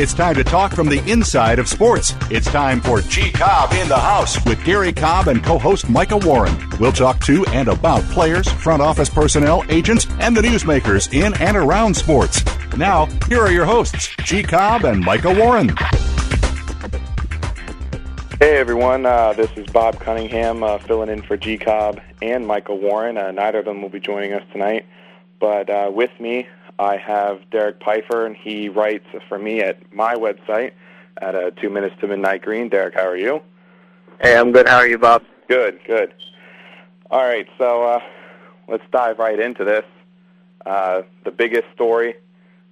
It's time to talk from the inside of sports. It's time for G Cobb in the House with Gary Cobb and co host Micah Warren. We'll talk to and about players, front office personnel, agents, and the newsmakers in and around sports. Now, here are your hosts, G Cobb and Micah Warren. Hey everyone, uh, this is Bob Cunningham uh, filling in for G Cobb and Michael Warren. Uh, neither of them will be joining us tonight, but uh, with me I have Derek Pfeiffer, and he writes for me at my website at uh, Two Minutes to Midnight Green. Derek, how are you? Hey, I'm good. How are you, Bob? Good, good. All right, so uh, let's dive right into this. Uh, the biggest story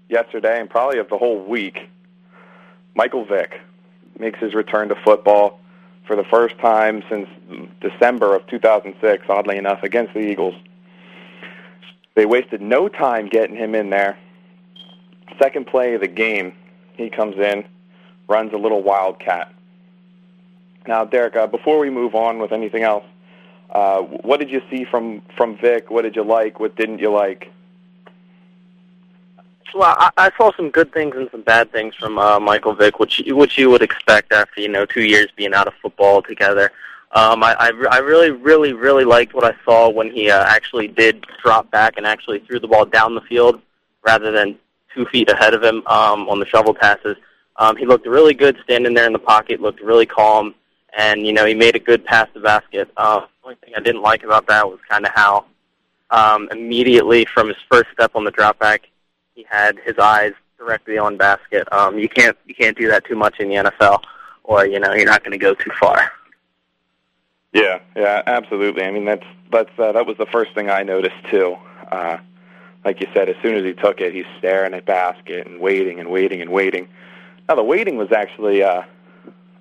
yesterday, and probably of the whole week, Michael Vick makes his return to football for the first time since December of 2006, oddly enough, against the Eagles. They wasted no time getting him in there. Second play of the game, he comes in, runs a little wildcat. Now, Derek, uh, before we move on with anything else, uh, what did you see from from Vick? What did you like? What didn't you like? Well, I, I saw some good things and some bad things from uh, Michael Vick, which which you would expect after you know two years being out of football together. Um, I, I, I really, really, really liked what I saw when he uh, actually did drop back and actually threw the ball down the field rather than two feet ahead of him um, on the shovel passes. Um, he looked really good standing there in the pocket, looked really calm, and you know he made a good pass to Baskett. Uh, the only thing I didn't like about that was kind of how um, immediately from his first step on the drop back, he had his eyes directly on Baskett. Um, you can't you can't do that too much in the NFL, or you know you're not going to go too far. Yeah, yeah, absolutely. I mean, that's that's uh, that was the first thing I noticed too. Uh, like you said, as soon as he took it, he's staring at Baskett and waiting and waiting and waiting. Now the waiting was actually uh,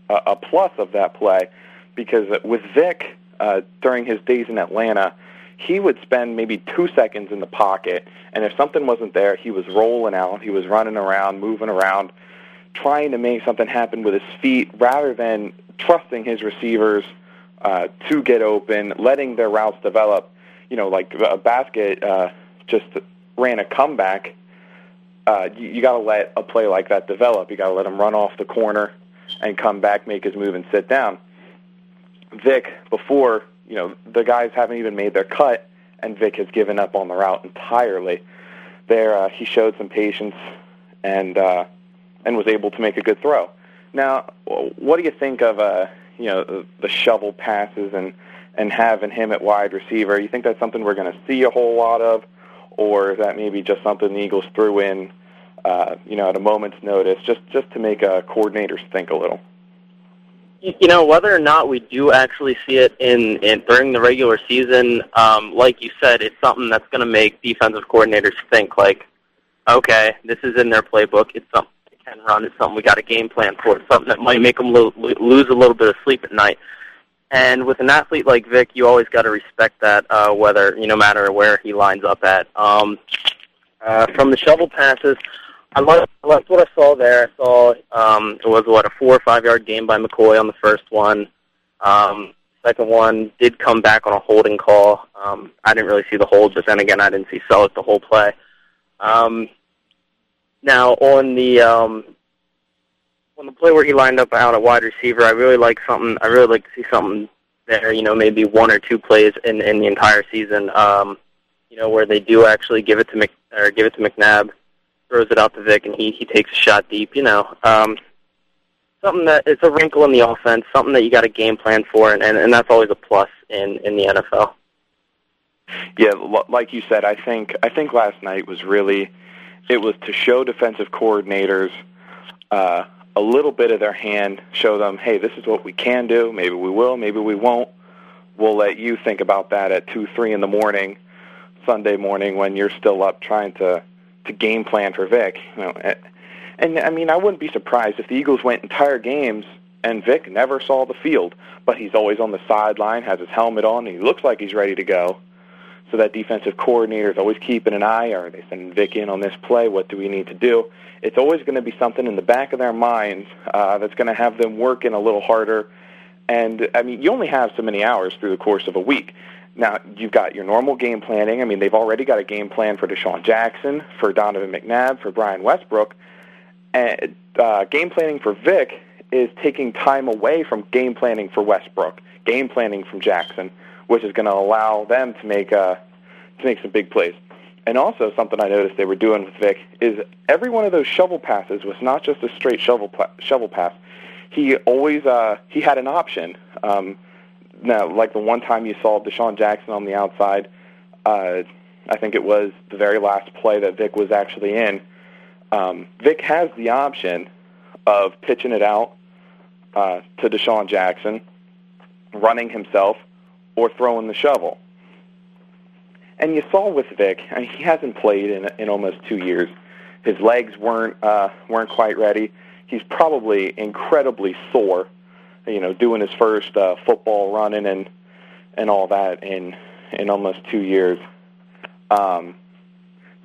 a, a plus of that play because with Vick uh, during his days in Atlanta, he would spend maybe two seconds in the pocket, and if something wasn't there, he was rolling out. He was running around, moving around, trying to make something happen with his feet rather than trusting his receivers uh, to get open, letting their routes develop. You know, like a Baskett uh, just ran a comeback. Uh, you, you got to let a play like that develop. You got to let him run off the corner and come back, make his move, and sit down. Vick, before you know, the guys haven't even made their cut, and Vick has given up on the route entirely. There, uh, he showed some patience and uh, and was able to make a good throw. Now, what do you think of uh, you know the shovel passes and and having him at wide receiver. You think that's something we're going to see a whole lot of, or is that maybe just something the Eagles threw in, uh, you know, at a moment's notice, just just to make uh, coordinators think a little? You know, whether or not we do actually see it in, in during the regular season, um, like you said, it's something that's going to make defensive coordinators think like, okay, this is in their playbook. It's something can run. It's something we got a game plan for. Something that might make them lo- lose a little bit of sleep at night. And with an athlete like Vick, you always got to respect that, uh, whether you no matter where he lines up at. Um, uh, from the shovel passes, I liked, I liked what I saw there. I saw um, it was what a four or five yard game by McCoy on the first one. Um, second one did come back on a holding call. Um, I didn't really see the hold, but then again, I didn't see Selleck the whole play. Um, now on the um, on the play where he lined up out at wide receiver, I really like something. I really like to see something there. You know, maybe one or two plays in in the entire season. Um, you know, where they do actually give it to Mc or give it to McNabb, throws it out to Vick, and he he takes a shot deep. You know, um, something that it's a wrinkle in the offense, something that you got a game plan for, and and, and that's always a plus in in the NFL. Yeah, like you said, I think I think last night was really it was to show defensive coordinators uh, a little bit of their hand, show them, hey, this is what we can do. Maybe we will, maybe we won't. We'll let you think about that at two, three in the morning, Sunday morning when you're still up trying to to game plan for Vick. You know, and I mean, I wouldn't be surprised if the Eagles went entire games and Vick never saw the field, but he's always on the sideline, has his helmet on, and he looks like he's ready to go. So that defensive coordinator is always keeping an eye. Are they sending Vick in on this play? What do we need to do? It's always going to be something in the back of their minds uh, that's going to have them working a little harder. And I mean, you only have so many hours through the course of a week. Now you've got your normal game planning. I mean, they've already got a game plan for DeSean Jackson, for Donovan McNabb, for Brian Westbrook. And uh, game planning for Vick is taking time away from game planning for Westbrook, game planning from Jackson, which is going to allow them to make uh, to make some big plays. And also something I noticed they were doing with Vick is every one of those shovel passes was not just a straight shovel shovel pass. He always uh, he had an option. Um, now, like the one time you saw DeSean Jackson on the outside, uh, I think it was the very last play that Vick was actually in. Um, Vick has the option of pitching it out uh, to DeSean Jackson, running himself, or throwing the shovel. And you saw with Vick, I mean, he hasn't played in in almost two years. His legs weren't uh, weren't quite ready. He's probably incredibly sore, you know, doing his first uh, football running and and all that in in almost two years. Um,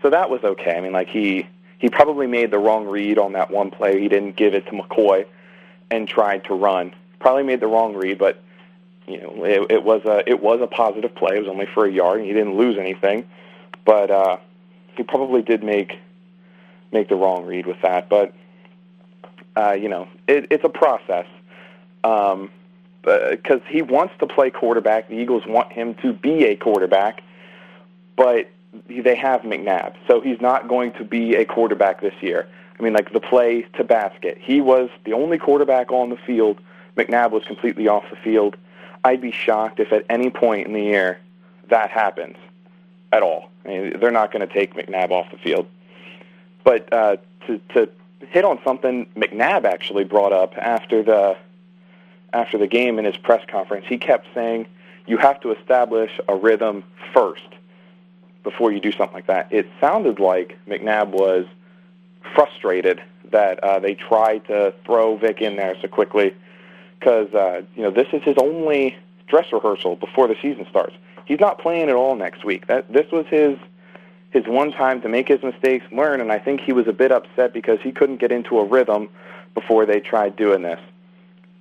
so that was okay. I mean, like he he probably made the wrong read on that one play. He didn't give it to McCoy and tried to run. Probably made the wrong read, but you know, it, it was a it was a positive play. It was only for a yard, and he didn't lose anything. But uh, he probably did make make the wrong read with that. But uh, you know, it, it's a process. Um, because he wants to play quarterback. The Eagles want him to be a quarterback, but they have McNabb, so he's not going to be a quarterback this year. I mean, like the play to Baskett, he was the only quarterback on the field. McNabb was completely off the field. I'd be shocked if at any point in the year that happens at all. I mean, they're not going to take McNabb off the field. But uh, to, to hit on something McNabb actually brought up after the after the game in his press conference, he kept saying you have to establish a rhythm first before you do something like that. It sounded like McNabb was frustrated that uh, they tried to throw Vick in there so quickly because uh, you know this is his only dress rehearsal before the season starts. He's not playing at all next week. That this was his his one time to make his mistakes, learn, and I think he was a bit upset because he couldn't get into a rhythm before they tried doing this.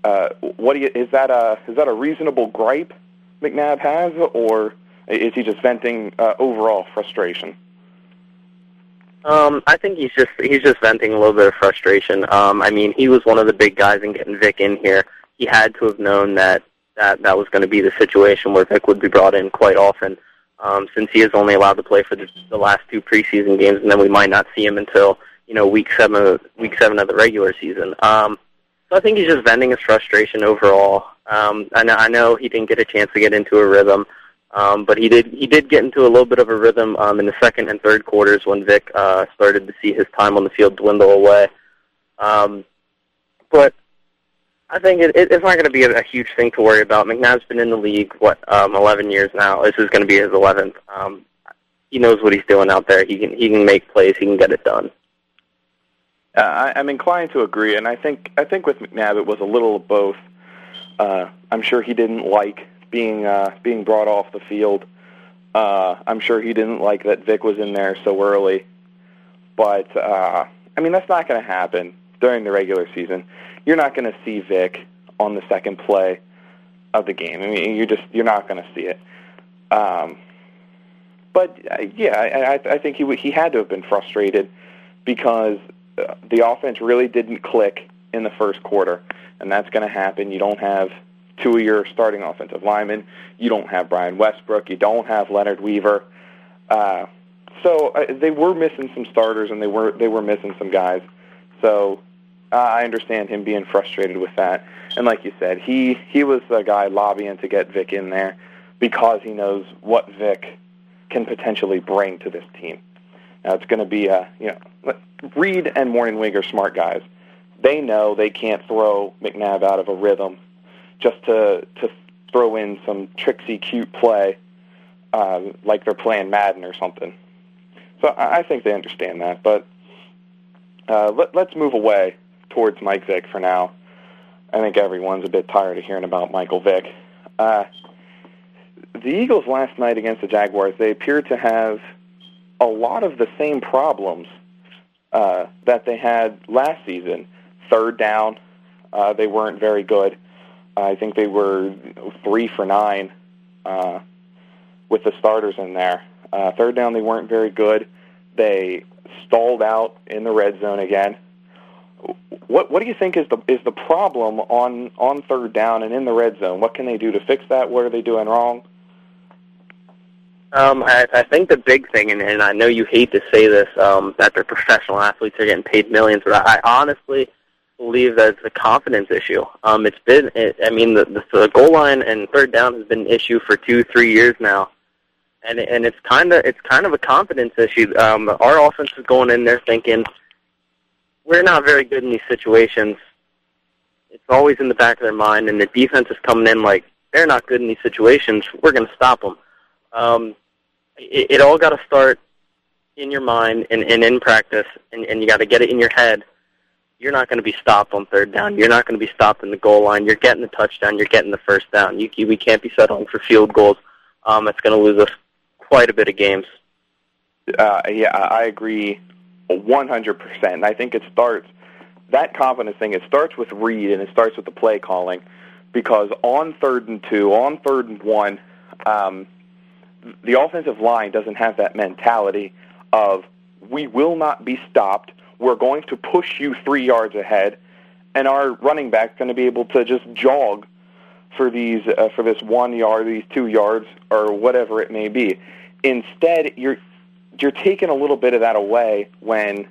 Uh, what do you, is that a is that a reasonable gripe McNabb has, or is he just venting uh, overall frustration? Um, I think he's just he's just venting a little bit of frustration. Um, I mean, he was one of the big guys in getting Vick in here he had to have known that that that was going to be the situation where Vick would be brought in quite often. Um, since he is only allowed to play for the, the last two preseason games, and then we might not see him until you know week seven, week seven of the regular season. Um, so I think he's just venting his frustration overall. Um, I know I know he didn't get a chance to get into a rhythm, um, but he did he did get into a little bit of a rhythm um, in the second and third quarters when Vick uh, started to see his time on the field dwindle away. Um, but I think it, it, it's not going to be a, a huge thing to worry about. McNabb's been in the league what um, 11 years now. This is going to be his 11th. Um, he knows what he's doing out there. He can he can make plays. He can get it done. Uh, I, I'm inclined to agree, and I think I think with McNabb it was a little of both. Uh, I'm sure he didn't like being uh, being brought off the field. Uh, I'm sure he didn't like that Vick was in there so early. But uh, I mean, that's not going to happen during the regular season you're not going to see Vick on the second play of the game. I mean, you're just you're not going to see it. Um, but uh, yeah, I, I think he he had to have been frustrated because uh, the offense really didn't click in the first quarter, and that's going to happen. You don't have two of your starting offensive linemen. You don't have Brian Westbrook. You don't have Leonard Weaver. Uh, so uh, they were missing some starters, and they were they were missing some guys. So uh, I understand him being frustrated with that. And like you said, he he was the guy lobbying to get Vick in there because he knows what Vick can potentially bring to this team. Now it's going to be a you know Reid and Mornhinweg are smart guys. they know they can't throw McNabb out of a rhythm just to to throw in some tricksy, cute play uh, like they're playing Madden or something. So I, I think they understand that. But uh, let, let's move away towards Mike Vick for now. I think everyone's a bit tired of hearing about Michael Vick. Uh, the Eagles last night against the Jaguars, they appeared to have a lot of the same problems uh, that they had last season. Third down, uh, they weren't very good. I think they were three for nine uh, with the starters in there. Uh, third down, they weren't very good. They stalled out in the red zone again. What what do you think is the is the problem on on third down and in the red zone? What can they do to fix that? What are they doing wrong? Um, I, I think the big thing, and, and I know you hate to say this, um, that they're professional athletes are getting paid millions, but I, I honestly believe that it's a confidence issue. Um, it's been, it, I mean, the, the, the goal line and third down has been an issue for two, three years now, and and it's kind of it's kind of a confidence issue. Um, our offense is going in there thinking we're not very good in these situations. It's always in the back of their mind, and the defense is coming in like they're not good in these situations. We're going to stop them. Um, it, it all got to start in your mind and, and in practice, and, and you got to get it in your head. You're not going to be stopped on third down. You're not going to be stopped in the goal line. You're getting the touchdown. You're getting the first down. You, we can't be settling for field goals. Um, it's going to lose us quite a bit of games. Uh, yeah, I agree 100%. And I think it starts, that confidence thing, it starts with Reid and it starts with the play calling because on third and two, on third and one, um, the offensive line doesn't have that mentality of we will not be stopped. We're going to push you three yards ahead, and our running back's going to be able to just jog for these uh, for this one yard, these two yards, or whatever it may be. Instead, you're you're taking a little bit of that away when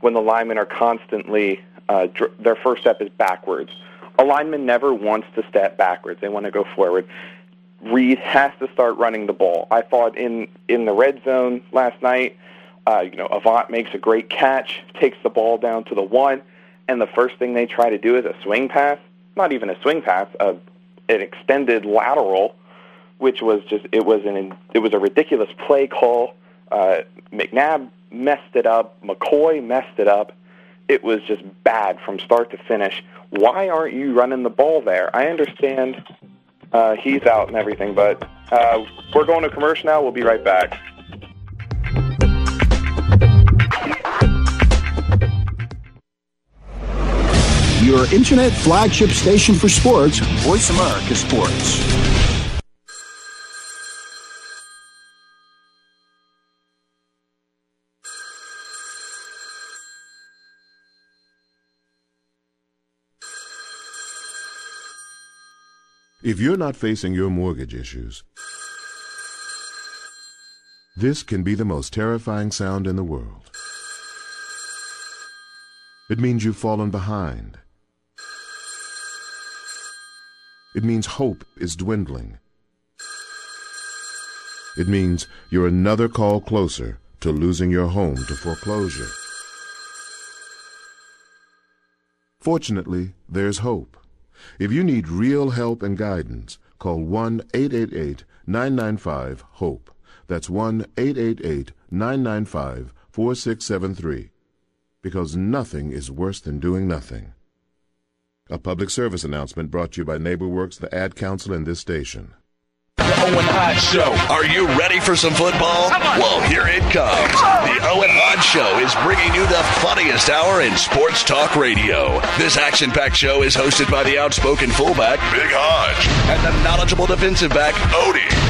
when the linemen are constantly uh, dr- their first step is backwards. A lineman never wants to step backwards; they want to go forward. Reid has to start running the ball. I thought in in the red zone last night, uh, you know, Avant makes a great catch, takes the ball down to the one, and the first thing they try to do is a swing pass. Not even a swing pass, a, an extended lateral, which was just it was an it was a ridiculous play call. Uh, McNabb messed it up. McCoy messed it up. It was just bad from start to finish. Why aren't you running the ball there? I understand uh, he's out and everything. But uh, we're going to commercial now. We'll be right back. Your internet flagship station for sports, Voice America Sports. If you're not facing your mortgage issues, this can be the most terrifying sound in the world. It means you've fallen behind. It means hope is dwindling. It means you're another call closer to losing your home to foreclosure. Fortunately, there's hope. If you need real help and guidance, call 1-888-995-HOPE. That's 1-888-995-4673. Because nothing is worse than doing nothing. A public service announcement brought to you by NeighborWorks, the Ad Council, and this station. Owen Hodge Show. Are you ready for some football? Well, here it comes. The Owen Hodge Show is bringing you the funniest hour in sports talk radio. This action packed show is hosted by the outspoken fullback, Big Hodge, and the knowledgeable defensive back, Odie.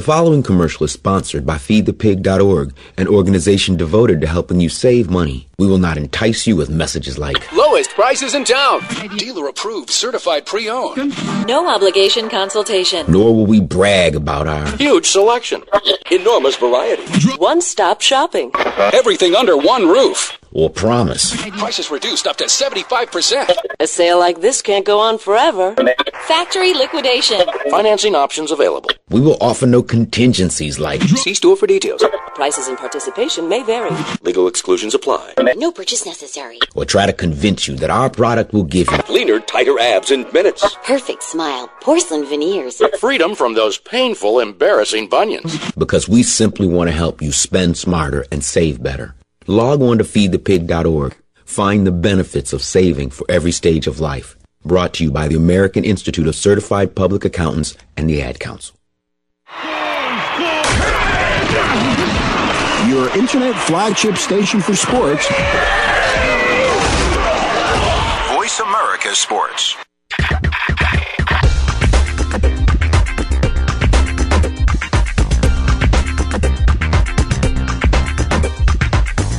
The following commercial is sponsored by FeedThePig.org, an organization devoted to helping you save money. We will not entice you with messages like lowest prices in town. Dealer approved, certified pre-owned. No obligation consultation. Nor will we brag about our huge selection. Enormous variety. One-stop shopping. Everything under one roof. Or promise. Prices reduced up to 75%. A sale like this can't go on forever. Factory liquidation. Financing options available. We will offer no contingencies like See store for details. Prices and participation may vary. Legal exclusions apply. No purchase necessary. or try to convince you that our product will give you Leaner, tighter abs in minutes. Perfect smile. Porcelain veneers. Freedom from those painful, embarrassing bunions. because we simply want to help you spend smarter and save better. Log on to feedthepig.org. Find the benefits of saving for every stage of life. Brought to you by the American Institute of Certified Public Accountants and the Ad Council. Your internet flagship station for sports. Voice America Sports.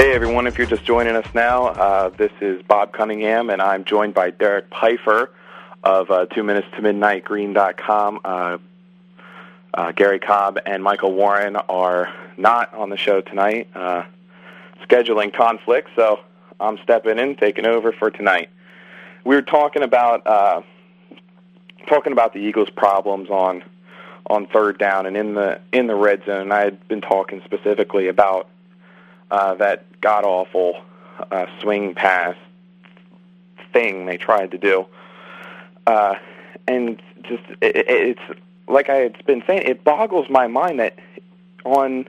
Hey everyone, if you're just joining us now, uh, this is Bob Cunningham, and I'm joined by Derek Pfeiffer of uh, Two Minutes to Midnight Green.com. Uh, uh, Gary Cobb and Michael Warren are not on the show tonight, uh, scheduling conflicts, so I'm stepping in, taking over for tonight. We were talking about uh, talking about the Eagles' problems on on third down and in the in the red zone. I had been talking specifically about uh, that god awful uh, swing pass thing they tried to do, uh, and just it, it, it's like I had been saying, it boggles my mind that on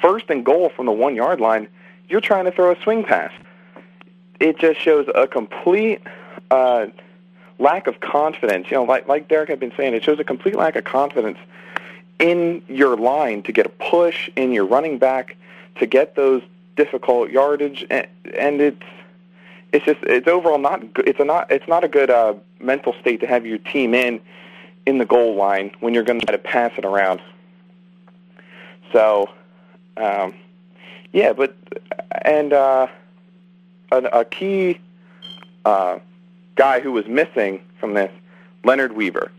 first and goal from the one yard line, you're trying to throw a swing pass. It just shows a complete uh, lack of confidence. You know, like like Derek had been saying, it shows a complete lack of confidence in your line to get a push in your running back to get those difficult yardage, and, and it's it's just it's overall not. It's a not it's not a good uh, mental state to have your team in in the goal line when you're going to try to pass it around. So, um, yeah, but and uh, a, a key uh, guy who was missing from this, Leonard Weaver.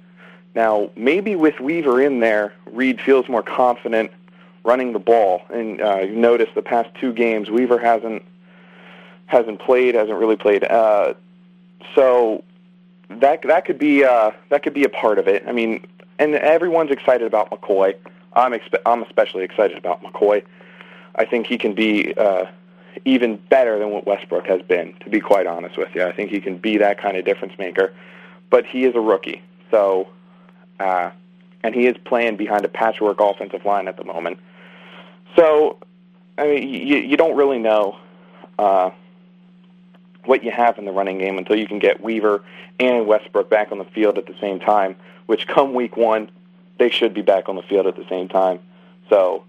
Now, maybe with Weaver in there, Reid feels more confident running the ball. And uh, you notice the past two games, Weaver hasn't hasn't played, hasn't really played. Uh, so that that could be uh, that could be a part of it. I mean, and everyone's excited about McCoy. I'm expe- I'm especially excited about McCoy. I think he can be uh, even better than what Westbrook has been. To be quite honest with you, I think he can be that kind of difference maker. But he is a rookie, so uh, and he is playing behind a patchwork offensive line at the moment. So, I mean, you, you don't really know uh, what you have in the running game until you can get Weaver and Westbrook back on the field at the same time. Which, come week one, they should be back on the field at the same time. So,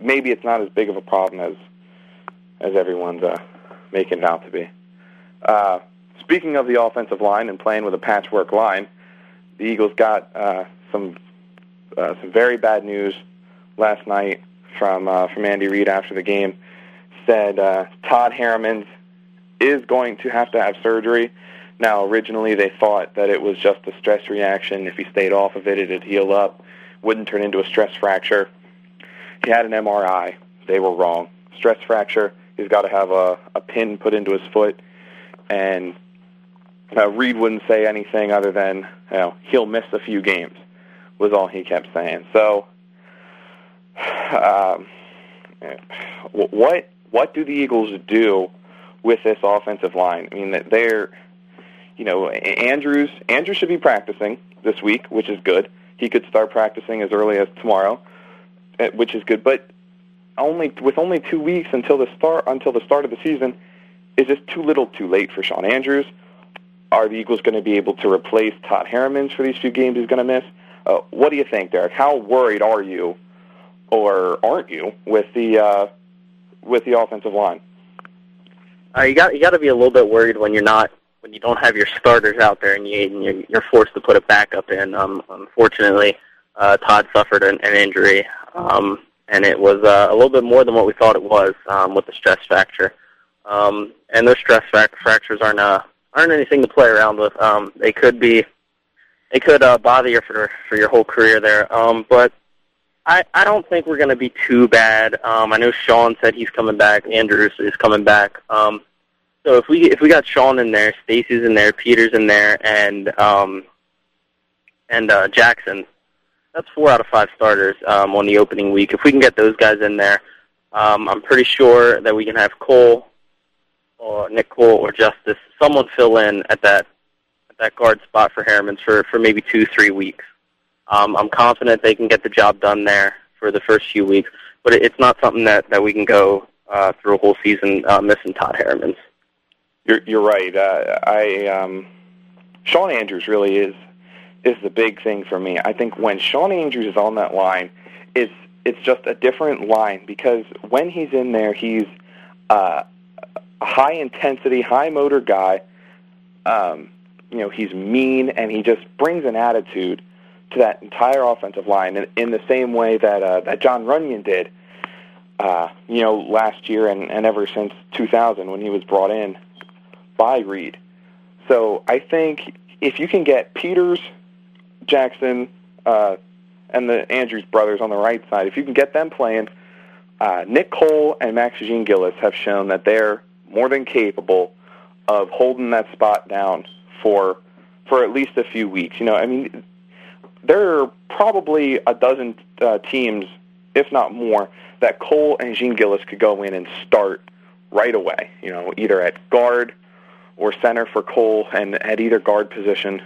maybe it's not as big of a problem as as everyone's uh, making it out to be. Uh, speaking of the offensive line and playing with a patchwork line, the Eagles got uh, some uh, some very bad news last night from uh, from Andy Reid after the game. Said uh, Todd Herremans is going to have to have surgery. Now, originally they thought that it was just a stress reaction. If he stayed off of it, it'd heal up, wouldn't turn into a stress fracture. He had an MRI. They were wrong. Stress fracture. He's got to have a, a pin put into his foot, and uh, Reid wouldn't say anything other than you know he'll miss a few games. Was all he kept saying. So um, what what do the Eagles do with this offensive line? I mean, that they're you know Andrews Andrews should be practicing this week, which is good. He could start practicing as early as tomorrow, eh, which is good. But only with only two weeks until the start until the start of the season, is this too little, too late for Shawn Andrews? are the Eagles going to be able to replace Todd Herremans for these few games he's going to miss? Uh, what do you think, Derek? How worried are you, or aren't you, with the uh, with the offensive line? Uh, you got you got to be a little bit worried when you're not when you don't have your starters out there and, you, and you're, you're forced to put a backup in. Um, unfortunately, uh, Todd suffered an, an injury, um, and it was uh, a little bit more than what we thought it was um, with the stress fracture. Um, and those stress fractures aren't uh, aren't anything to play around with. Um, they could be they could uh, bother you for for your whole career there. Um, but I I don't think we're going to be too bad. Um, I know Shawn said he's coming back. Andrews is coming back. Um, so if we if we got Shawn in there, Stacy's in there, Peters in there, and um, and uh, Jackson, that's four out of five starters um, on the opening week. If we can get those guys in there, um, I'm pretty sure that we can have Cole or Nick Cole or Justice someone fill in at that at that guard spot for Herremans for for maybe two three weeks. Um, I'm confident they can get the job done there for the first few weeks, but it, it's not something that that we can go uh, through a whole season uh, missing Todd Herremans. You're you're right. Uh, I um, Shawn Andrews really is is the big thing for me. I think when Shawn Andrews is on that line, it's it's just a different line because when he's in there, he's uh, a high intensity, high motor guy. Um, you know, he's mean and he just brings an attitude to that entire offensive line in, in the same way that uh, that Jon Runyan did. Uh, you know, last year and, and ever since 2000 when he was brought in by Reid. So I think if you can get Peters, Jackson, uh, and the Andrews brothers on the right side, if you can get them playing, uh, Nick Cole and Max Jean-Gilles have shown that they're more than capable of holding that spot down for for at least a few weeks. You know, I mean, there are probably a dozen uh, teams, if not more, that Cole and Jean-Gilles could go in and start right away. You know, either at guard or center for Cole and at either guard position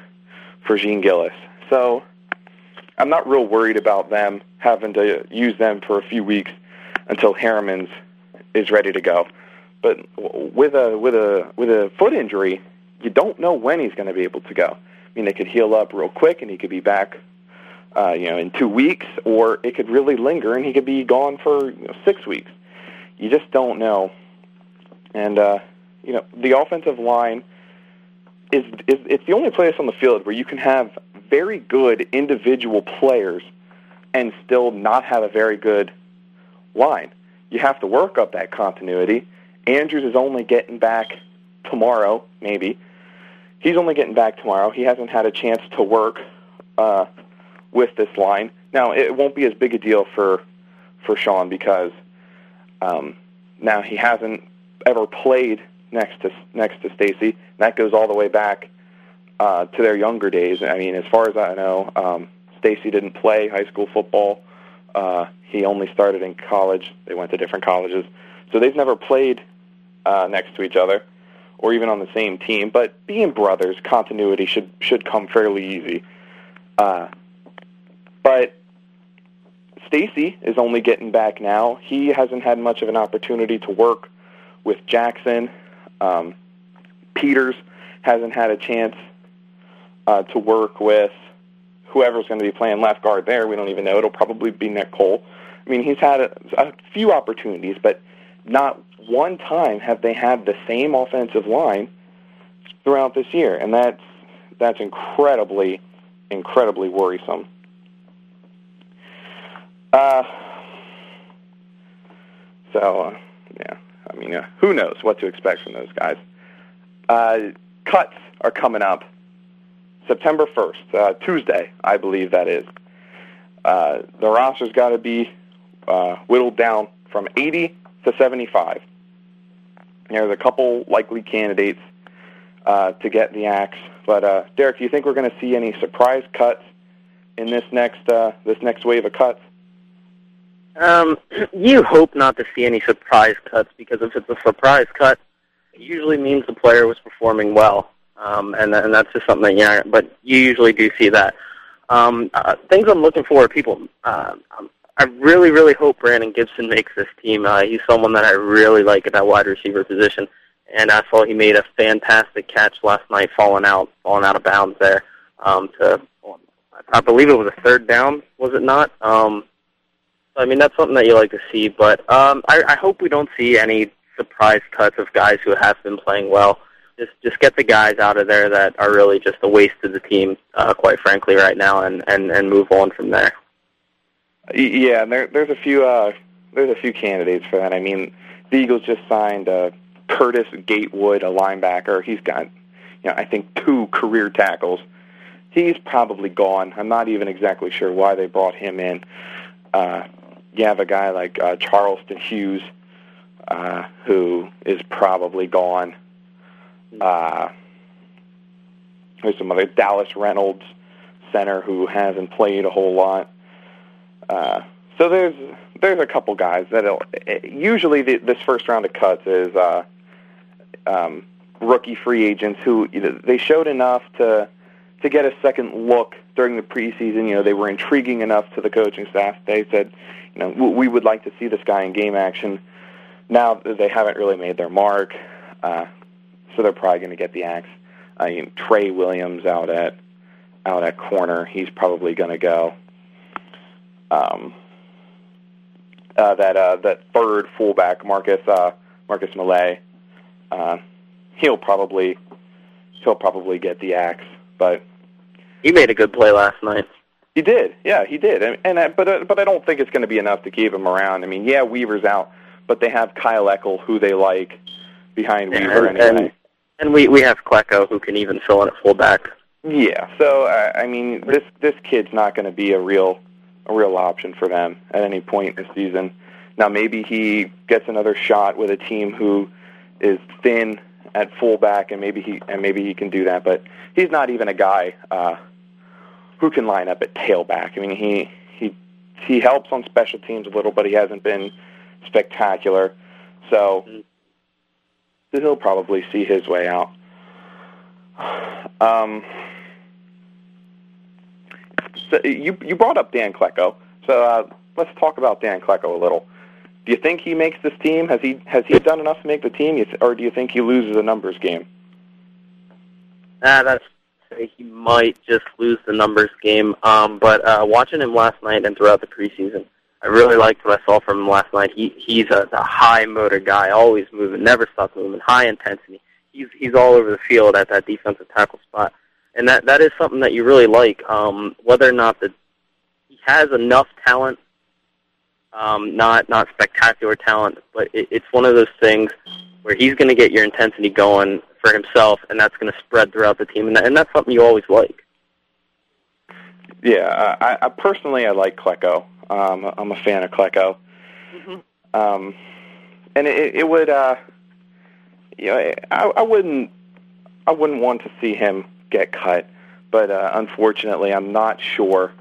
for Jean-Gilles. So I'm not real worried about them having to use them for a few weeks until Herremans is ready to go. But with a with a with a foot injury, you don't know when he's going to be able to go. I mean, it could heal up real quick and he could be back, uh, you know, in two weeks, or it could really linger and he could be gone for you know, six weeks. You just don't know. And uh, you know, the offensive line is is it's the only place on the field where you can have very good individual players and still not have a very good line. You have to work up that continuity Andrews is only getting back tomorrow, maybe. He's only getting back tomorrow. He hasn't had a chance to work uh, with this line. Now, it won't be as big a deal for for Shawn because um, now he hasn't ever played next to next to Stacy. That goes all the way back uh, to their younger days. I mean, as far as I know, um, Stacy didn't play high school football. Uh, he only started in college. They went to different colleges, so they've never played uh, next to each other or even on the same team. But being brothers, continuity should should come fairly easy. Uh, but Stacy is only getting back now. He hasn't had much of an opportunity to work with Jackson. Um, Peters hasn't had a chance uh, to work with whoever's going to be playing left guard there. We don't even know. It'll probably be Nick Cole. I mean, he's had a, a few opportunities, but not one time have they had the same offensive line throughout this year, and that's that's incredibly, incredibly worrisome. Uh, so, uh, yeah, I mean, uh, who knows what to expect from those guys? Uh, cuts are coming up September 1st, uh, Tuesday, I believe that is. Uh, the roster's got to be uh, whittled down from 80 to 75. There's a couple likely candidates uh, to get the axe. But uh, Derek, do you think we're going to see any surprise cuts in this next uh, this next wave of cuts? Um, you hope not to see any surprise cuts because if it's a surprise cut, it usually means the player was performing well, um, and and that's just something that yeah. But you usually do see that. Um, uh, things I'm looking for, are people. Uh, I really, really hope Brandon Gibson makes this team. Uh, he's someone that I really like at that wide receiver position, and I saw he made a fantastic catch last night, falling out, falling out of bounds there. Um, to, I believe it was a third down, was it not? Um, I mean, that's something that you like to see, but um, I, I hope we don't see any surprise cuts of guys who have been playing well. Just, just get the guys out of there that are really just a waste of the team, uh, quite frankly, right now, and, and, and move on from there. Yeah, there, there's a few, uh, there's a few candidates for that. I mean, the Eagles just signed uh, Curtis Gatewood, a linebacker. He's got, you know, I think two career tackles. He's probably gone. I'm not even exactly sure why they brought him in. Uh, you have a guy like uh, Charleston Hughes, uh, who is probably gone. Uh, there's some other Dallas Reynolds center who hasn't played a whole lot. Uh, so there's there's a couple guys that usually the, this first round of cuts is uh, um, rookie free agents who you know, they showed enough to to get a second look during the preseason. You know, they were intriguing enough to the coaching staff. They said, you know, we would like to see this guy in game action. Now they haven't really made their mark, uh, so they're probably going to get the axe. I mean, Trey Williams out at out at corner, he's probably going to go. Um, uh, that uh, that third fullback, Marcus uh, Marcus Mailei, uh, he'll probably he'll probably get the axe, but he made a good play last night. He did, yeah, he did, and, and I, but uh, but I don't think it's going to be enough to keep him around. I mean, yeah, Weaver's out, but they have Kyle Eckel, who they like behind yeah, Weaver and, anyway. And, and we we have Klecko, who can even fill in at fullback. Yeah, so uh, I mean, this this kid's not going to be a real a real option for them at any point this season. Now maybe he gets another shot with a team who is thin at fullback, and maybe he and maybe he can do that. But he's not even a guy uh, who can line up at tailback. I mean, he he he helps on special teams a little, but he hasn't been spectacular. So he'll probably see his way out. Um, so you you brought up Dan Klecko, so uh, let's talk about Dan Klecko a little. Do you think he makes this team? Has he has he done enough to make the team, or do you think he loses a numbers game? Ah, that's he might just lose the numbers game. Um, but uh, watching him last night and throughout the preseason, I really liked what I saw from him last night. He he's a, a high motor guy, always moving, never stops moving, high intensity. He's he's all over the field at that defensive tackle spot, and that that is something that you really like. Um, whether or not that he has enough talent, um, not not spectacular talent, but it, it's one of those things where he's going to get your intensity going for himself, and that's going to spread throughout the team, and, that, and that's something you always like. Yeah, I, I personally I like Klecko. Um, I'm a fan of Klecko. Mm-hmm. Um, and it, it would, uh, you know, I, I wouldn't, I wouldn't want to see him get cut, but uh, unfortunately, I'm not sure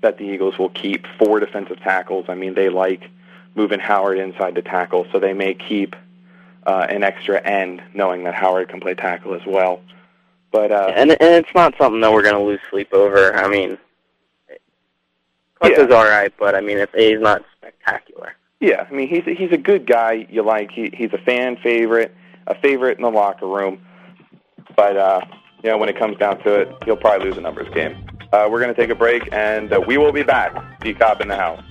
that the Eagles will keep four defensive tackles. I mean, they like moving Howard inside the tackle, so they may keep uh, an extra end, knowing that Howard can play tackle as well. But uh, and and it's not something that we're going to lose sleep over. I mean, Klecko's Yeah. all right, but I mean, if he's not spectacular. Yeah, I mean he's a, he's a good guy. You like he he's a fan favorite, a favorite in the locker room. But uh, you know when it comes down to it, he'll probably lose a numbers game. Uh, we're going to take a break, and uh, we will be back. G Cobb in the house.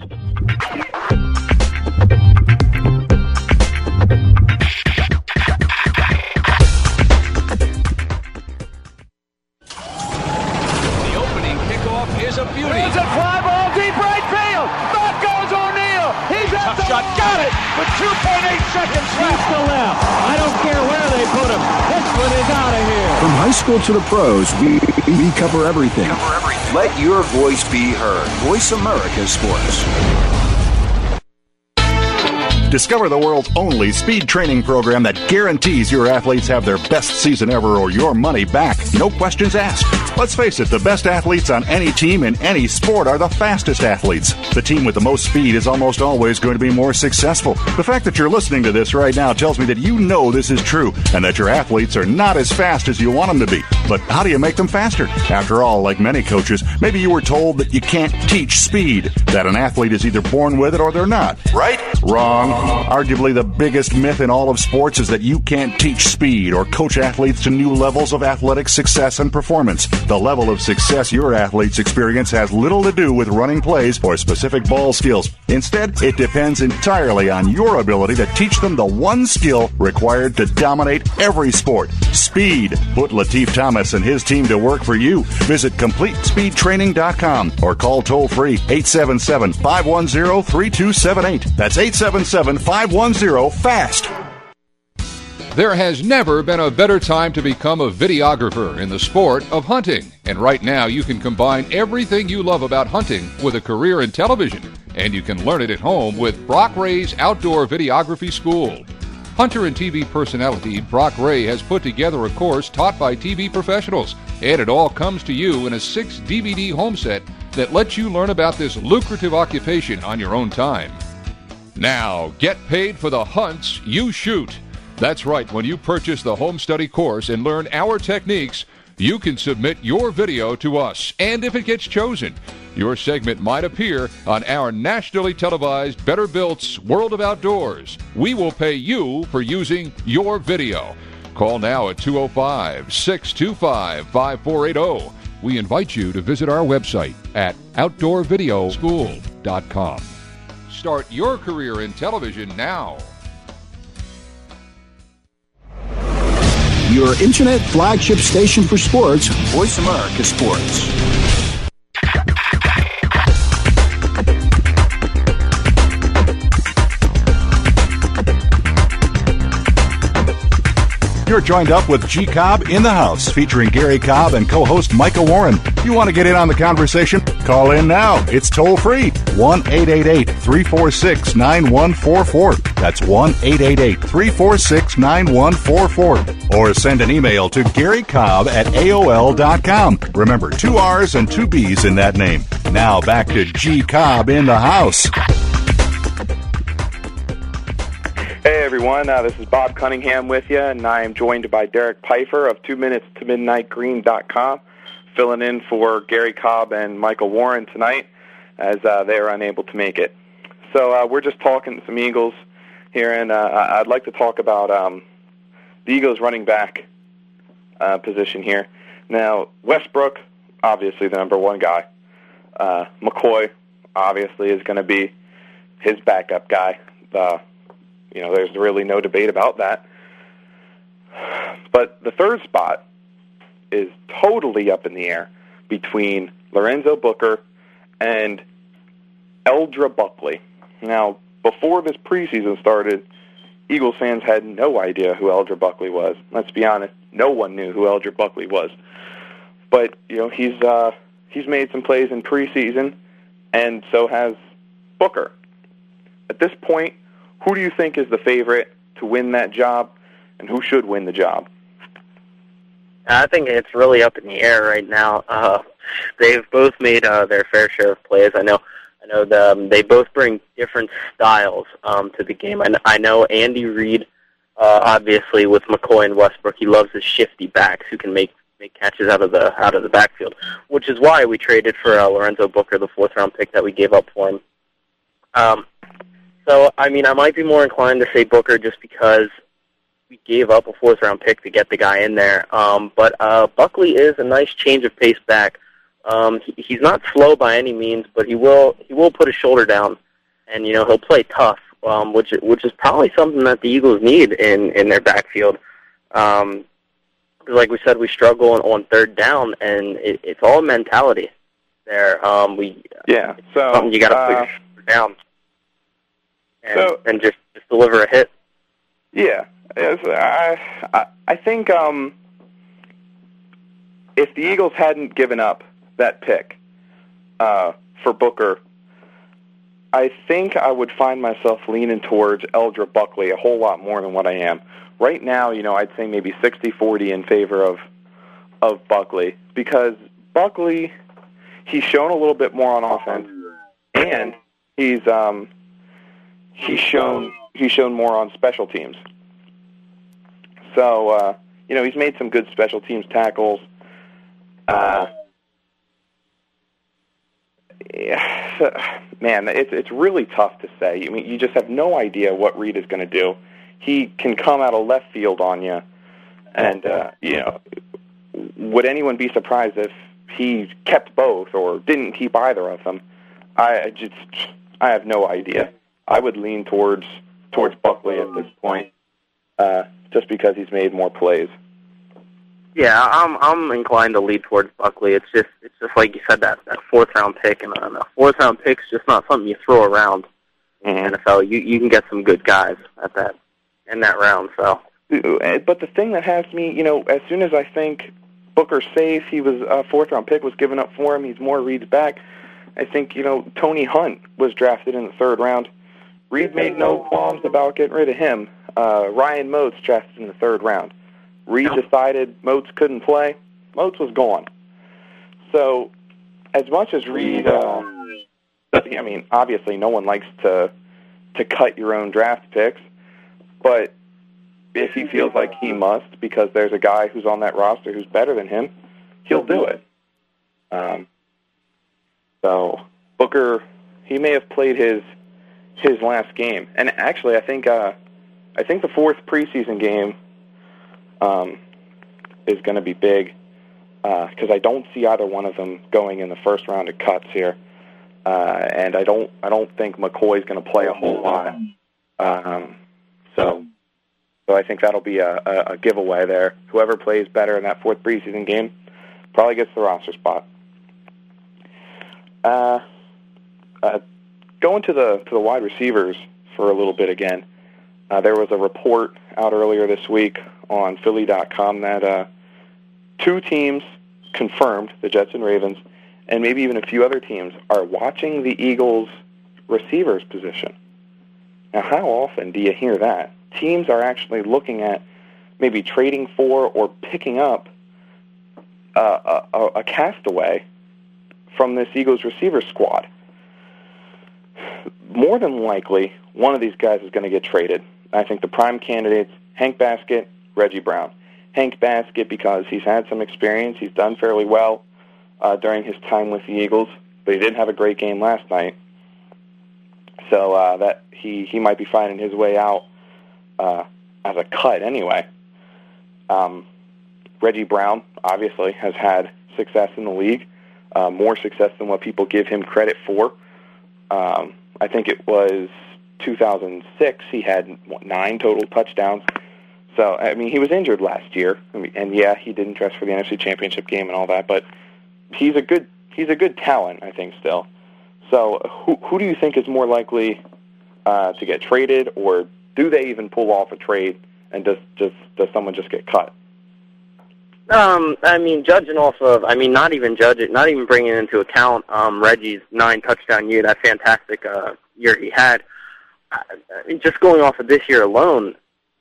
Shot. Got it with 2.8 seconds left. to left. I don't care where they put him. This one is out of here. From high school to the pros, we, we cover everything. Let your voice be heard. Voice America Sports. Discover the world's only speed training program that guarantees your athletes have their best season ever or your money back. No questions asked. Let's face it, the best athletes on any team in any sport are the fastest athletes. The team with the most speed is almost always going to be more successful. The fact that you're listening to this right now tells me that you know this is true and that your athletes are not as fast as you want them to be. But how do you make them faster? After all, like many coaches, maybe you were told that you can't teach speed, that an athlete is either born with it or they're not. Right? Wrong. Arguably the biggest myth in all of sports is that you can't teach speed or coach athletes to new levels of athletic success and performance. The level of success your athletes experience has little to do with running plays or specific ball skills. Instead, it depends entirely on your ability to teach them the one skill required to dominate every sport speed. Put Latif Thomas and his team to work for you. Visit CompleteSpeedTraining.com or call toll free 877 510 3278. That's 877 510 FAST. There has never been a better time to become a videographer in the sport of hunting. And right now, you can combine everything you love about hunting with a career in television. And you can learn it at home with Brock Ray's Outdoor Videography School. Hunter and TV personality Brock Ray has put together a course taught by TV professionals, and it all comes to you in a six DVD home set that lets you learn about this lucrative occupation on your own time. Now, get paid for the hunts you shoot. That's right, when you purchase the home study course and learn our techniques, you can submit your video to us. And if it gets chosen, your segment might appear on our nationally televised Better Built's World of Outdoors. We will pay you for using your video. Call now at 205 625 5480. We invite you to visit our website at outdoorvideoschool.com. Start your career in television now. Your internet flagship station for sports, Voice America Sports. You're joined up with G Cobb in the house, featuring Gary Cobb and co-host Micah Warren. You want to get in on the conversation? Call in now. It's toll free. 1-888-346-9144. That's 1-888-346-9144. Or send an email to Gary Cobb at AOL.com. Remember, two R's and two B's in that name. Now back to G Cobb in the house. Hey everyone, uh, this is Bob Cunningham with you, and I am joined by Derek Pfeiffer of Two Minutes to Midnight MidnightGreen.com, filling in for Gary Cobb and Michael Warren tonight as uh, they are unable to make it. So uh, we're just talking some Eagles here, and uh, I'd like to talk about um, the Eagles running back uh, position here. Now, Westbrook, obviously the number one guy. Uh, McCoy, obviously, is going to be his backup guy. Uh, you know, there's really no debate about that. But the third spot is totally up in the air between Lorenzo Booker and Eldra Buckley. Now, before this preseason started, Eagles fans had no idea who Eldra Buckley was. Let's be honest, no one knew who Eldra Buckley was. But you know, he's uh, he's made some plays in preseason, and so has Booker. At this point, who do you think is the favorite to win that job, and who should win the job? I think it's really up in the air right now. Uh, they've both made uh, their fair share of plays. I know. I know the, um, they both bring different styles um, to the game. I, I know Andy Reid, uh, obviously with McCoy and Westbrook, he loves his shifty backs who can make make catches out of the out of the backfield, which is why we traded for uh, Lorenzo Booker, the fourth round pick that we gave up for him. Um, so, I mean, I might be more inclined to say Booker just because we gave up a fourth round pick to get the guy in there. Um, but uh, Buckley is a nice change of pace back. Um, he, he's not slow by any means, but he will he will put his shoulder down, and you know he'll play tough, um, which which is probably something that the Eagles need in in their backfield. Um, like we said, we struggle on, on third down, and it, it's all mentality. There, um, we yeah. So you got to uh, push down and, so, and just just deliver a hit. Yeah, I I, I think um, if the Eagles hadn't given up that pick uh, for Booker, I think I would find myself leaning towards Eldra Buckley a whole lot more than what I am right now. You know, I'd say maybe 60-40 in favor of of Buckley because Buckley he's shown a little bit more on offense and he's um he's shown he's shown more on special teams. So uh, you know he's made some good special teams tackles. Uh, man, it's it's really tough to say. I mean, you just have no idea what Reid is going to do. He can come out of left field on you, and uh, you know, would anyone be surprised if he kept both or didn't keep either of them? I just, I have no idea. I would lean towards towards Buckley at this point, uh, just because he's made more plays. Yeah, I'm I'm inclined to lead towards Buckley. It's just it's just like you said that that fourth round pick and a fourth round pick's just not something you throw around mm-hmm. in NFL. You you can get some good guys at that in that round. So, but the thing that has me, you know, as soon as I think Booker safe, he was a fourth round pick was given up for him. He's more Reid's back. I think you know Tony Hunt was drafted in the third round. Reid made no qualms about getting rid of him. Uh, Ryan Moats drafted in the third round. Reid decided Moats couldn't play. Moats was gone. So, as much as Reid, uh, I mean, obviously, no one likes to to cut your own draft picks, but if he feels like he must because there's a guy who's on that roster who's better than him, he'll do it. Um, so Booker, he may have played his his last game, and actually, I think uh, I think the fourth preseason game um, is going to be big because uh, I don't see either one of them going in the first round of cuts here, uh, and I don't I don't think McCoy's going to play a whole lot. Um, so so I think that'll be a, a, a giveaway there. Whoever plays better in that fourth preseason game probably gets the roster spot. Uh, uh, going to the to the wide receivers for a little bit again. Uh, there was a report out earlier this week on Philly.com that uh, two teams confirmed, the Jets and Ravens, and maybe even a few other teams, are watching the Eagles' receivers position. Now, how often do you hear that? Teams are actually looking at maybe trading for or picking up uh, a, a castaway from this Eagles receiver squad. More than likely, one of these guys is going to get traded. I think the prime candidates, Hank Baskett, Reggie Brown. Hank Baskett because he's had some experience. He's done fairly well uh, during his time with the Eagles, but he didn't have a great game last night. So uh, that he he might be finding his way out uh, as a cut anyway. Um, Reggie Brown obviously has had success in the league uh, more success than what people give him credit for. Um, I think it was 2006. He had what, nine total touchdowns. So I mean, he was injured last year, and yeah, he didn't dress for the NFC Championship game and all that. But he's a good he's a good talent, I think, still. So who who do you think is more likely uh, to get traded, or do they even pull off a trade? And does does does someone just get cut? Um, I mean, judging off of, I mean, not even judge it, not even bringing into account um, Reggie's nine touchdown year, that fantastic uh, year he had. I, I mean, just going off of this year alone,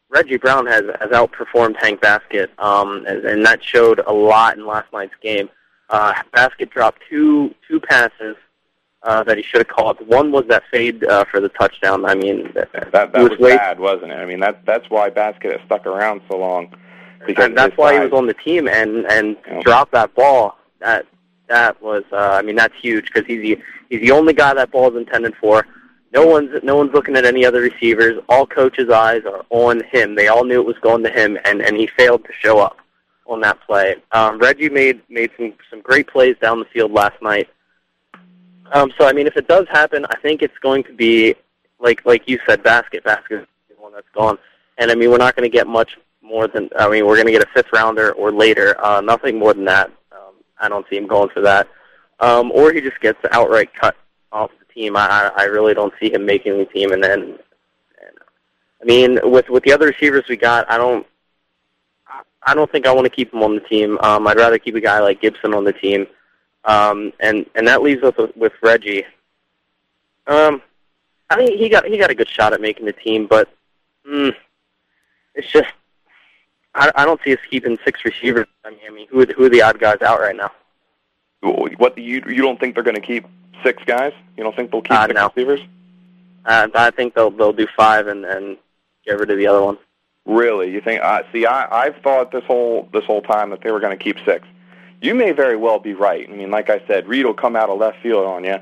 Reggie Brown has has outperformed Hank Baskett, um, and, and that showed a lot in last night's game. Uh, Baskett dropped two two passes uh, that he should have caught. One was that fade uh, for the touchdown. I mean, that, that, that was, was bad, wasn't it? I mean, that that's why Baskett has stuck around so long because and that's why size. he was on the team and and yeah. drop that ball. That that was uh, I mean that's huge because he's the he's the only guy that ball is intended for. No one's no one's looking at any other receivers. All coaches' eyes are on him. They all knew it was going to him, and and he failed to show up on that play. Um, Reggie made made some some great plays down the field last night. Um, so I mean, if it does happen, I think it's going to be like like you said, Baskett Baskett is the one that's gone, and I mean we're not going to get much more than I mean, we're going to get a fifth rounder or later. Uh, nothing more than that. Um, I don't see him going for that. Um, or he just gets outright cut team. I, I really don't see him making the team. And then, I mean, with with the other receivers we got, I don't. I don't think I want to keep him on the team. Um, I'd rather keep a guy like Gibson on the team, um, and and that leaves us with, with Reggie. Um, I think he got he got a good shot at making the team, but mm, it's just I, I don't see us keeping six receivers. I mean, I mean, who who are the odd guys out right now? What you you don't think they're going to keep six guys? You don't think they'll keep uh, six no. receivers? Uh, I think they'll they'll do five and and get rid of the other one. Really? You think? Uh, see, I I've thought this whole this whole time that they were going to keep six. you may very well be right. I mean, like I said, Reid will come out of left field on you.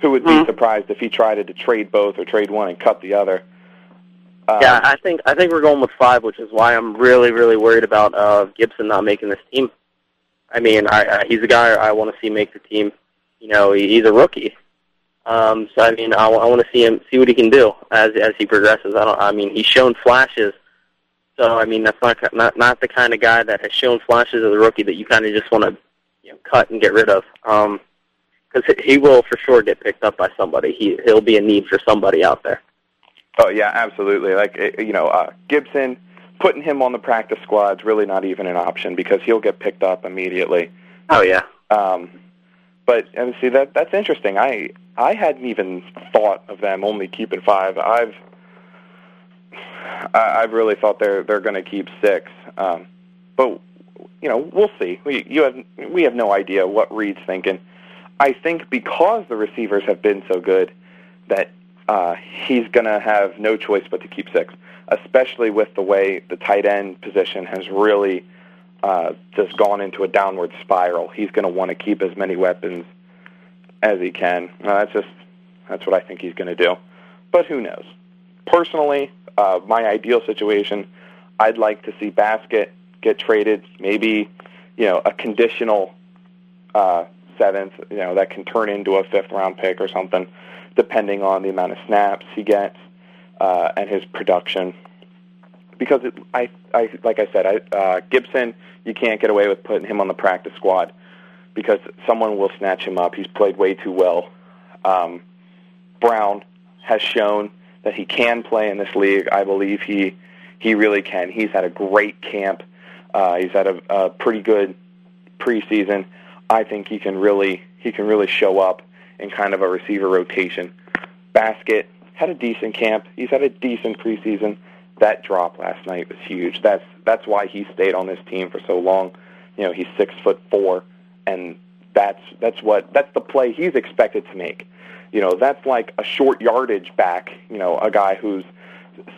Who would be mm-hmm. surprised if he tried to trade both or trade one and cut the other? Um, yeah, I think I think we're going with five, which is why I'm really really worried about uh, Gibson not making this team. I mean, I, I, he's a guy I want to see make the team. You know, he, he's a rookie, um, so I mean, I, I want to see him see what he can do as as he progresses. I don't. I mean, he's shown flashes. So I mean, that's not not not the kind of guy that has shown flashes as a rookie that you kind of just want to you know, cut and get rid of. Um, because he will for sure get picked up by somebody. He he'll be a need for somebody out there. Oh yeah, absolutely. Like eh, you know, uh, Gibson putting him on the practice squad's really not even an option because he'll get picked up immediately. Oh yeah. Um, but and see that that's interesting. I I hadn't even thought of them only keeping five. I've I, I've really thought they're they're going to keep six. Um, but you know, we'll see. We you have we have no idea what Reid's thinking. I think because the receivers have been so good that uh, he's going to have no choice but to keep six, especially with the way the tight end position has really uh, just gone into a downward spiral. He's going to want to keep as many weapons as he can. Uh, that's just that's what I think he's going to do. But who knows? Personally, uh, my ideal situation, I'd like to see Baskett get traded, maybe you know a conditional uh, seventh, you know that can turn into a fifth round pick or something, depending on the amount of snaps he gets uh, and his production because it, I, I, like I said, I, uh, Gibson, you can't get away with putting him on the practice squad because someone will snatch him up. He's played way too well. Um, Brown has shown that he can play in this league. I believe he he really can. He's had a great camp. Uh, he's had a, a pretty good preseason. I think he can really he can really show up in kind of a receiver rotation. Baskett had a decent camp. He's had a decent preseason that drop last night was huge. That's that's why he stayed on this team for so long. You know, he's six foot four, and that's that's what that's the play he's expected to make. You know, that's like a short yardage back. You know, a guy who's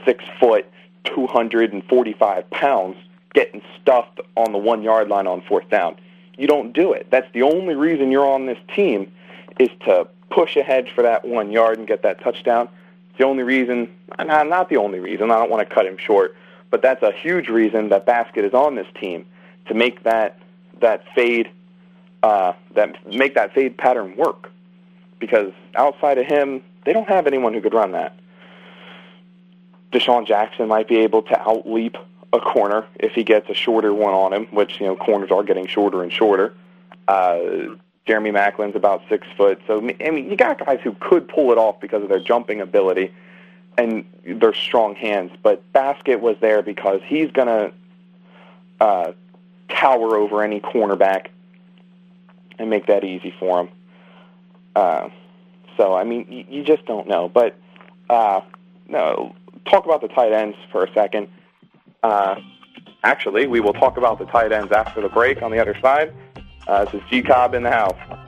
six foot, two hundred and forty-five pounds, getting stuffed on the one yard line on fourth down. You don't do it. That's the only reason you're on this team is to push ahead for that one yard and get that touchdown the only reason, not, not the only reason, I don't want to cut him short, but that's a huge reason that Baskett is on this team to make that that fade uh, that make that fade pattern work. Because outside of him, they don't have anyone who could run that. DeSean Jackson might be able to outleap a corner if he gets a shorter one on him, which you know corners are getting shorter and shorter. Uh, Jeremy Maclin's about six foot. So I mean, you got guys who could pull it off because of their jumping ability and their strong hands. But Baskett was there because he's going to uh, tower over any cornerback and make that easy for him. Uh, so I mean, you, you just don't know. But uh, no, talk about the tight ends for a second. Uh, actually, we will talk about the tight ends after the break on the other side. Uh, this is G Cobb in the house.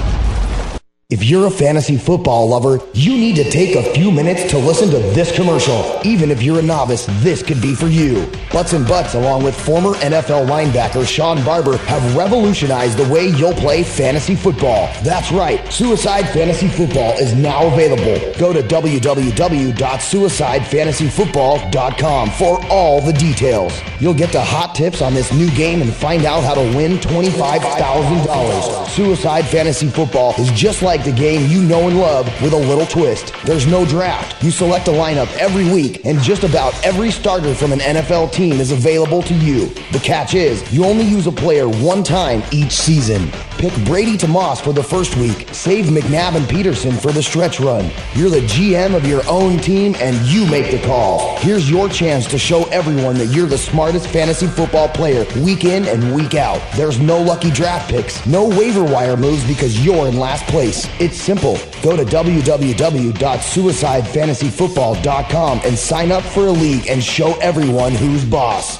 If you're a fantasy football lover, you need to take a few minutes to listen to this commercial. Even if you're a novice, this could be for you. Butts and Butts, along with former NFL linebacker Sean Barber, have revolutionized the way you'll play fantasy football. That's right, Suicide Fantasy Football is now available. Go to www.suicidefantasyfootball.com for all the details. You'll get the hot tips on this new game and find out how to win $25,000. Suicide Fantasy Football is just like the game you know and love with a little twist. There's no draft. You select a lineup every week, and just about every starter from an NFL team is available to you. The catch is, you only use a player one time each season. Pick Brady to Moss for the first week. Save McNabb and Peterson for the stretch run. You're the GM of your own team, and you make the call. Here's your chance to show everyone that you're the smartest fantasy football player week in and week out. There's no lucky draft picks, no waiver wire moves because you're in last place. It's simple. Go to www.suicidefantasyfootball.com and sign up for a league and show everyone who's boss.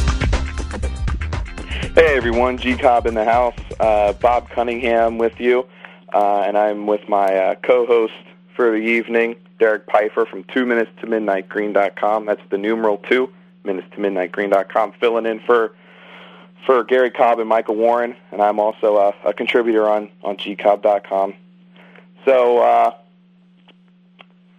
Hey everyone, G Cobb in the house. Uh, Bob Cunningham with you, uh, and I'm with my uh, co-host for the evening, Derek Pfeiffer from Two Minutes to Midnight Green.com. That's the numeral two minutes to midnight Green.com, filling in for for Gary Cobb and Michael Warren, and I'm also a, a contributor on on GCobb.com. So uh,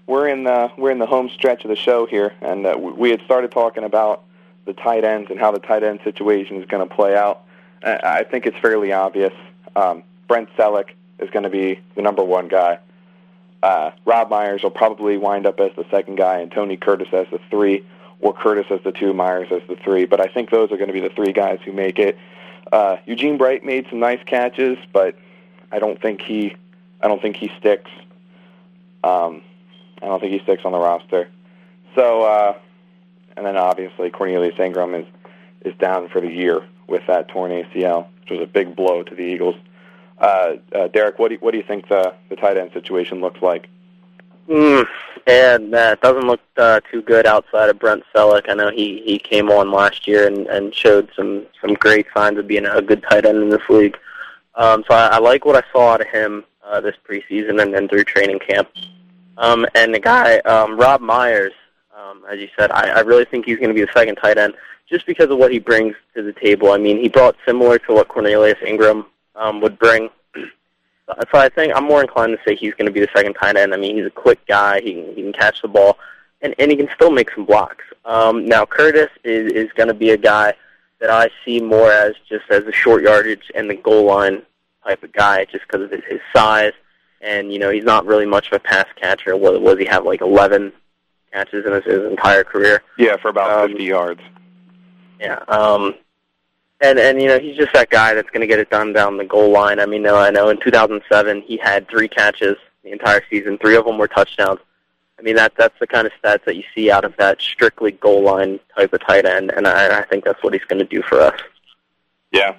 we're in the we're in the home stretch of the show here, and uh, we had started talking about the tight ends and how the tight end situation is going to play out. I think it's fairly obvious. Um, Brent Celek is going to be the number one guy. Uh, Rob Myers will probably wind up as the second guy, and Tony Curtis as the three, or Curtis as the two, Myers as the three. But I think those are going to be the three guys who make it. Uh, Eugene Bright made some nice catches, but I don't think he, I don't think he sticks. Um, I don't think he sticks on the roster. So, uh, and then obviously Cornelius Ingram is is down for the year with that torn ACL, which was a big blow to the Eagles. Uh, uh, Derek, what do you, what do you think the the tight end situation looks like? Mm, and uh, it doesn't look uh, too good outside of Brent Celek. I know he he came on last year and and showed some some great signs of being a good tight end in this league. Um, so I, I like what I saw out of him uh, this preseason and then through training camp. Um, and the guy um, Rob Myers, um, as you said, I, I really think he's going to be the second tight end just because of what he brings to the table. I mean, he brought similar to what Cornelius Ingram um, would bring. So I think I'm more inclined to say he's going to be the second tight end. I mean, he's a quick guy. He can, he can catch the ball, and, and he can still make some blocks. Um, now, Curtis is, is going to be a guy that I see more as just as a short yardage and the goal line type of guy, just because of his, his size. And you know, he's not really much of a pass catcher. What was he have like 11 catches in his, his entire career? Yeah, for about Um, 50 yards. Yeah. Um, and and you know he's just that guy that's going to get it done down the goal line. I mean, no, I know in 2007 he had three catches the entire season. Three of them were touchdowns. I mean that that's the kind of stats that you see out of that strictly goal line type of tight end, and I, I think that's what he's going to do for us. Yeah,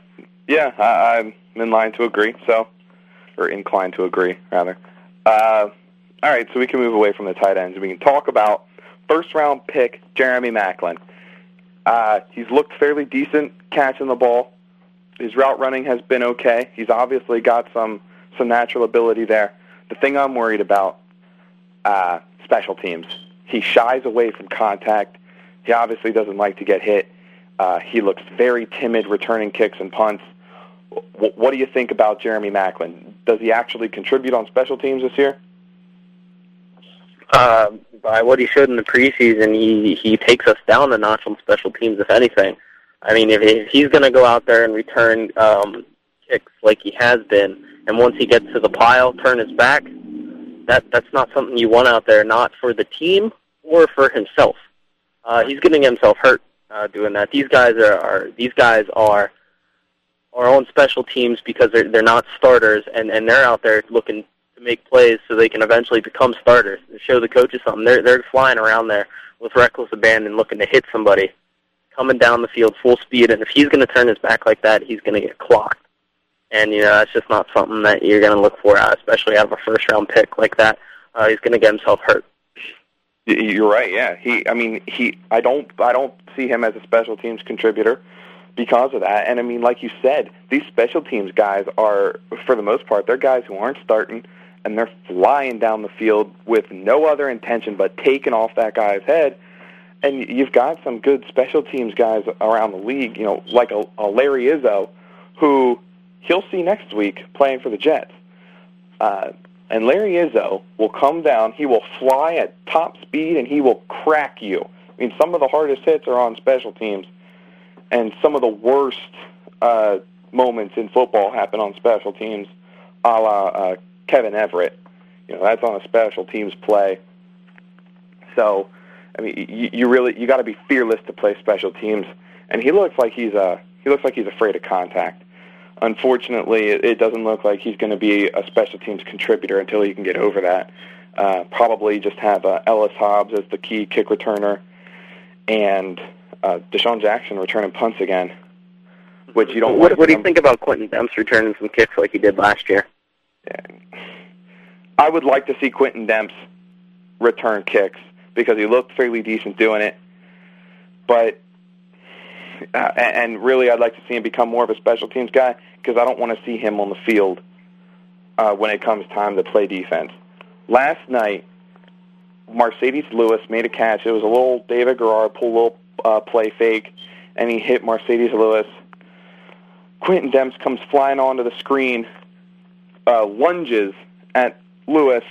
yeah, I, I'm in line to agree. So, or inclined to agree rather. Uh, All right, so we can move away from the tight ends. We can talk about first round pick Jeremy Maclin. Uh, he's looked fairly decent catching the ball. His route running has been okay. He's obviously got some some natural ability there. The thing I'm worried about, uh, special teams. He shies away from contact. He obviously doesn't like to get hit. Uh, he looks very timid returning kicks and punts. W- what do you think about Jeremy Maclin? Does he actually contribute on special teams this year? Uh, by what he showed in the preseason, he he takes us down a notch on special teams, if anything. I mean, if, if he's going to go out there and return um, kicks like he has been, and once he gets to the pile, turn his back, that that's not something you want out there, not for the team or for himself. Uh, he's getting himself hurt uh, doing that. These guys are, are these guys are are on special teams because they're they're not starters, and and they're out there looking make plays so they can eventually become starters and show the coaches something. They're they're flying around there with reckless abandon, looking to hit somebody, coming down the field full speed, and if he's going to turn his back like that, he's going to get clocked. And you know that's just not something that you're going to look for, out, especially out of a first round pick like that. Uh, he's going to get himself hurt. You're right. Yeah, he. I mean, he. I don't. I don't see him as a special teams contributor because of that. And I mean, like you said, these special teams guys are, for the most part, they're guys who aren't starting, and they're flying down the field with no other intention but taking off that guy's head. And you've got some good special teams guys around the league. You know, like a, a Larry Izzo, who he'll see next week playing for the Jets. Uh, and Larry Izzo will come down. He will fly at top speed, and he will crack you. I mean, some of the hardest hits are on special teams, and some of the worst uh, moments in football happen on special teams, a la uh, Kevin Everett. You know, that's on a special teams play. So, I mean, you, you really you got to be fearless to play special teams, and he looks like he's uh he looks like he's afraid of contact unfortunately, it, it doesn't look like he's going to be a special teams contributor until he can get over that. Uh, probably just have uh, Ellis Hobbs as the key kick returner, and uh, DeSean Jackson returning punts again, which you don't. What, want what do you think about Quentin Demps returning some kicks like he did last year? I would like to see Quentin Demps return kicks because he looked fairly decent doing it, but uh, and really, I'd like to see him become more of a special teams guy because I don't want to see him on the field uh, when it comes time to play defense. Last night, Marcedes Lewis made a catch. It was a little David Garrard pull little uh, play fake, and he hit Marcedes Lewis. Quentin Demps comes flying onto the screen, uh, lunges at Lewis,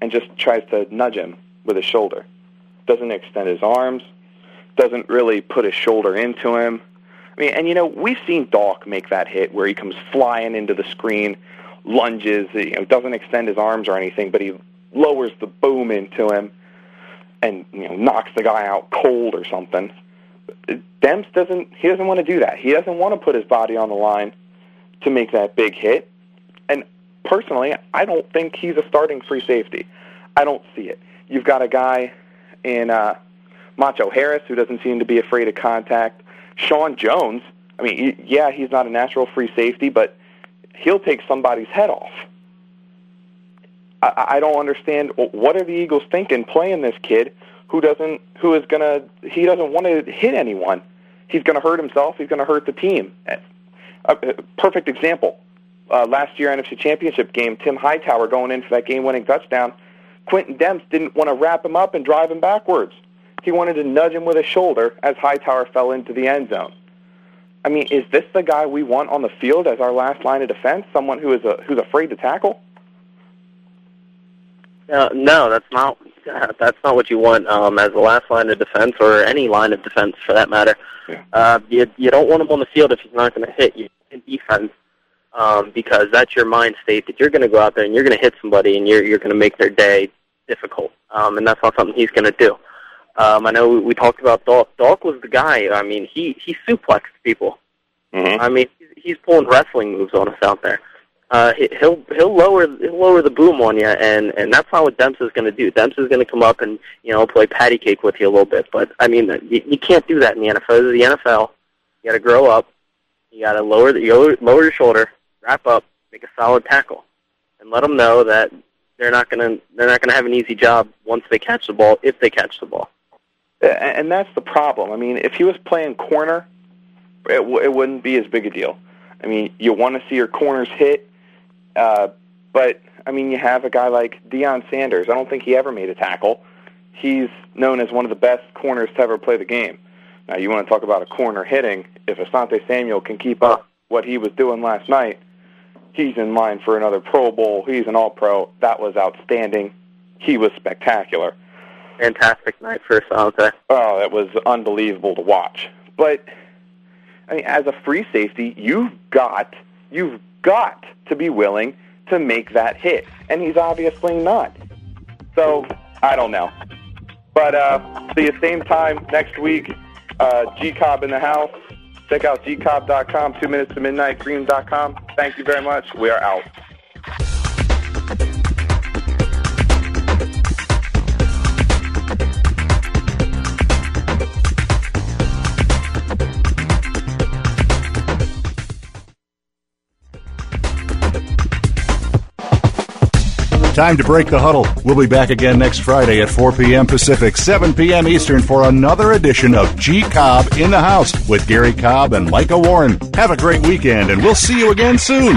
and just tries to nudge him with his shoulder. Doesn't extend his arms doesn't really put his shoulder into him. I mean, and you know, we've seen Doc make that hit where he comes flying into the screen, lunges, you know, doesn't extend his arms or anything, but he lowers the boom into him and you know knocks the guy out cold or something. Demps doesn't he doesn't want to do that. He doesn't want to put his body on the line to make that big hit. Personally, I don't think he's a starting free safety. I don't see it. You've got a guy in uh Macho Harris, who doesn't seem to be afraid of contact. Sean Jones, I mean, yeah, he's not a natural free safety, but he'll take somebody's head off. I, I don't understand what are the Eagles thinking playing this kid who doesn't who is gonna he doesn't want to hit anyone. He's to hurt himself. He's to hurt the team. A, a perfect example. Uh, last year NFC Championship game, Tim Hightower going in for that game-winning touchdown. Quentin Demps didn't want to wrap him up and drive him backwards. He wanted to nudge him with his shoulder as Hightower fell into the end zone. I mean, is this the guy we want on the field as our last line of defense? Someone who is a, who's afraid to tackle? Uh, no, that's not that's not what you want um, as the last line of defense or any line of defense for that matter. Yeah. Uh, you you don't want him on the field if he's not going to hit you in defense um, because that's your mind state that you're going to go out there and you're going to hit somebody and you're you're going to make their day difficult, um, and that's not something he's going to do. Um, I know we, we talked about Dolph. Dolph was the guy. I mean, he he suplexed people. Mm-hmm. I mean, he's, he's pulling wrestling moves on us out there. Uh, he, he'll he'll lower he'll lower the boom on you, and and that's not what Demps is going to do. Demps is going to come up and you know play patty cake with you a little bit. But I mean, you, you can't do that in the NFL. This is the NFL. You got to grow up. You got to lower the you lower your shoulder, wrap up, make a solid tackle, and let them know that they're not gonna they're not gonna have an easy job once they catch the ball if they catch the ball. And that's the problem. I mean, if he was playing corner, it, w- it wouldn't be as big a deal. I mean, you want to see your corners hit, uh, but I mean, you have a guy like Deion Sanders. I don't think he ever made a tackle. He's known as one of the best corners to ever play the game. Now, you want to talk about a corner hitting? If Asante Samuel can keep up what he was doing last night, he's in line for another Pro Bowl. He's an All-Pro. That was outstanding. He was spectacular. Fantastic night for Asante. Oh, that was unbelievable to watch. But I mean, as a free safety, you've got you've got to be willing to make that hit, and he's obviously not. So I don't know. But uh, see you same time next week. Uh, G-Cobb in the house. Check out gcobb.com, 2 minutes to midnight, green.com. Thank you very much. We are out. Time to break the huddle. We'll be back again next Friday at 4 p.m. Pacific, 7 p.m. Eastern for another edition of G Cobb in the House with Gary Cobb and Micah Warren. Have a great weekend, and we'll see you again soon.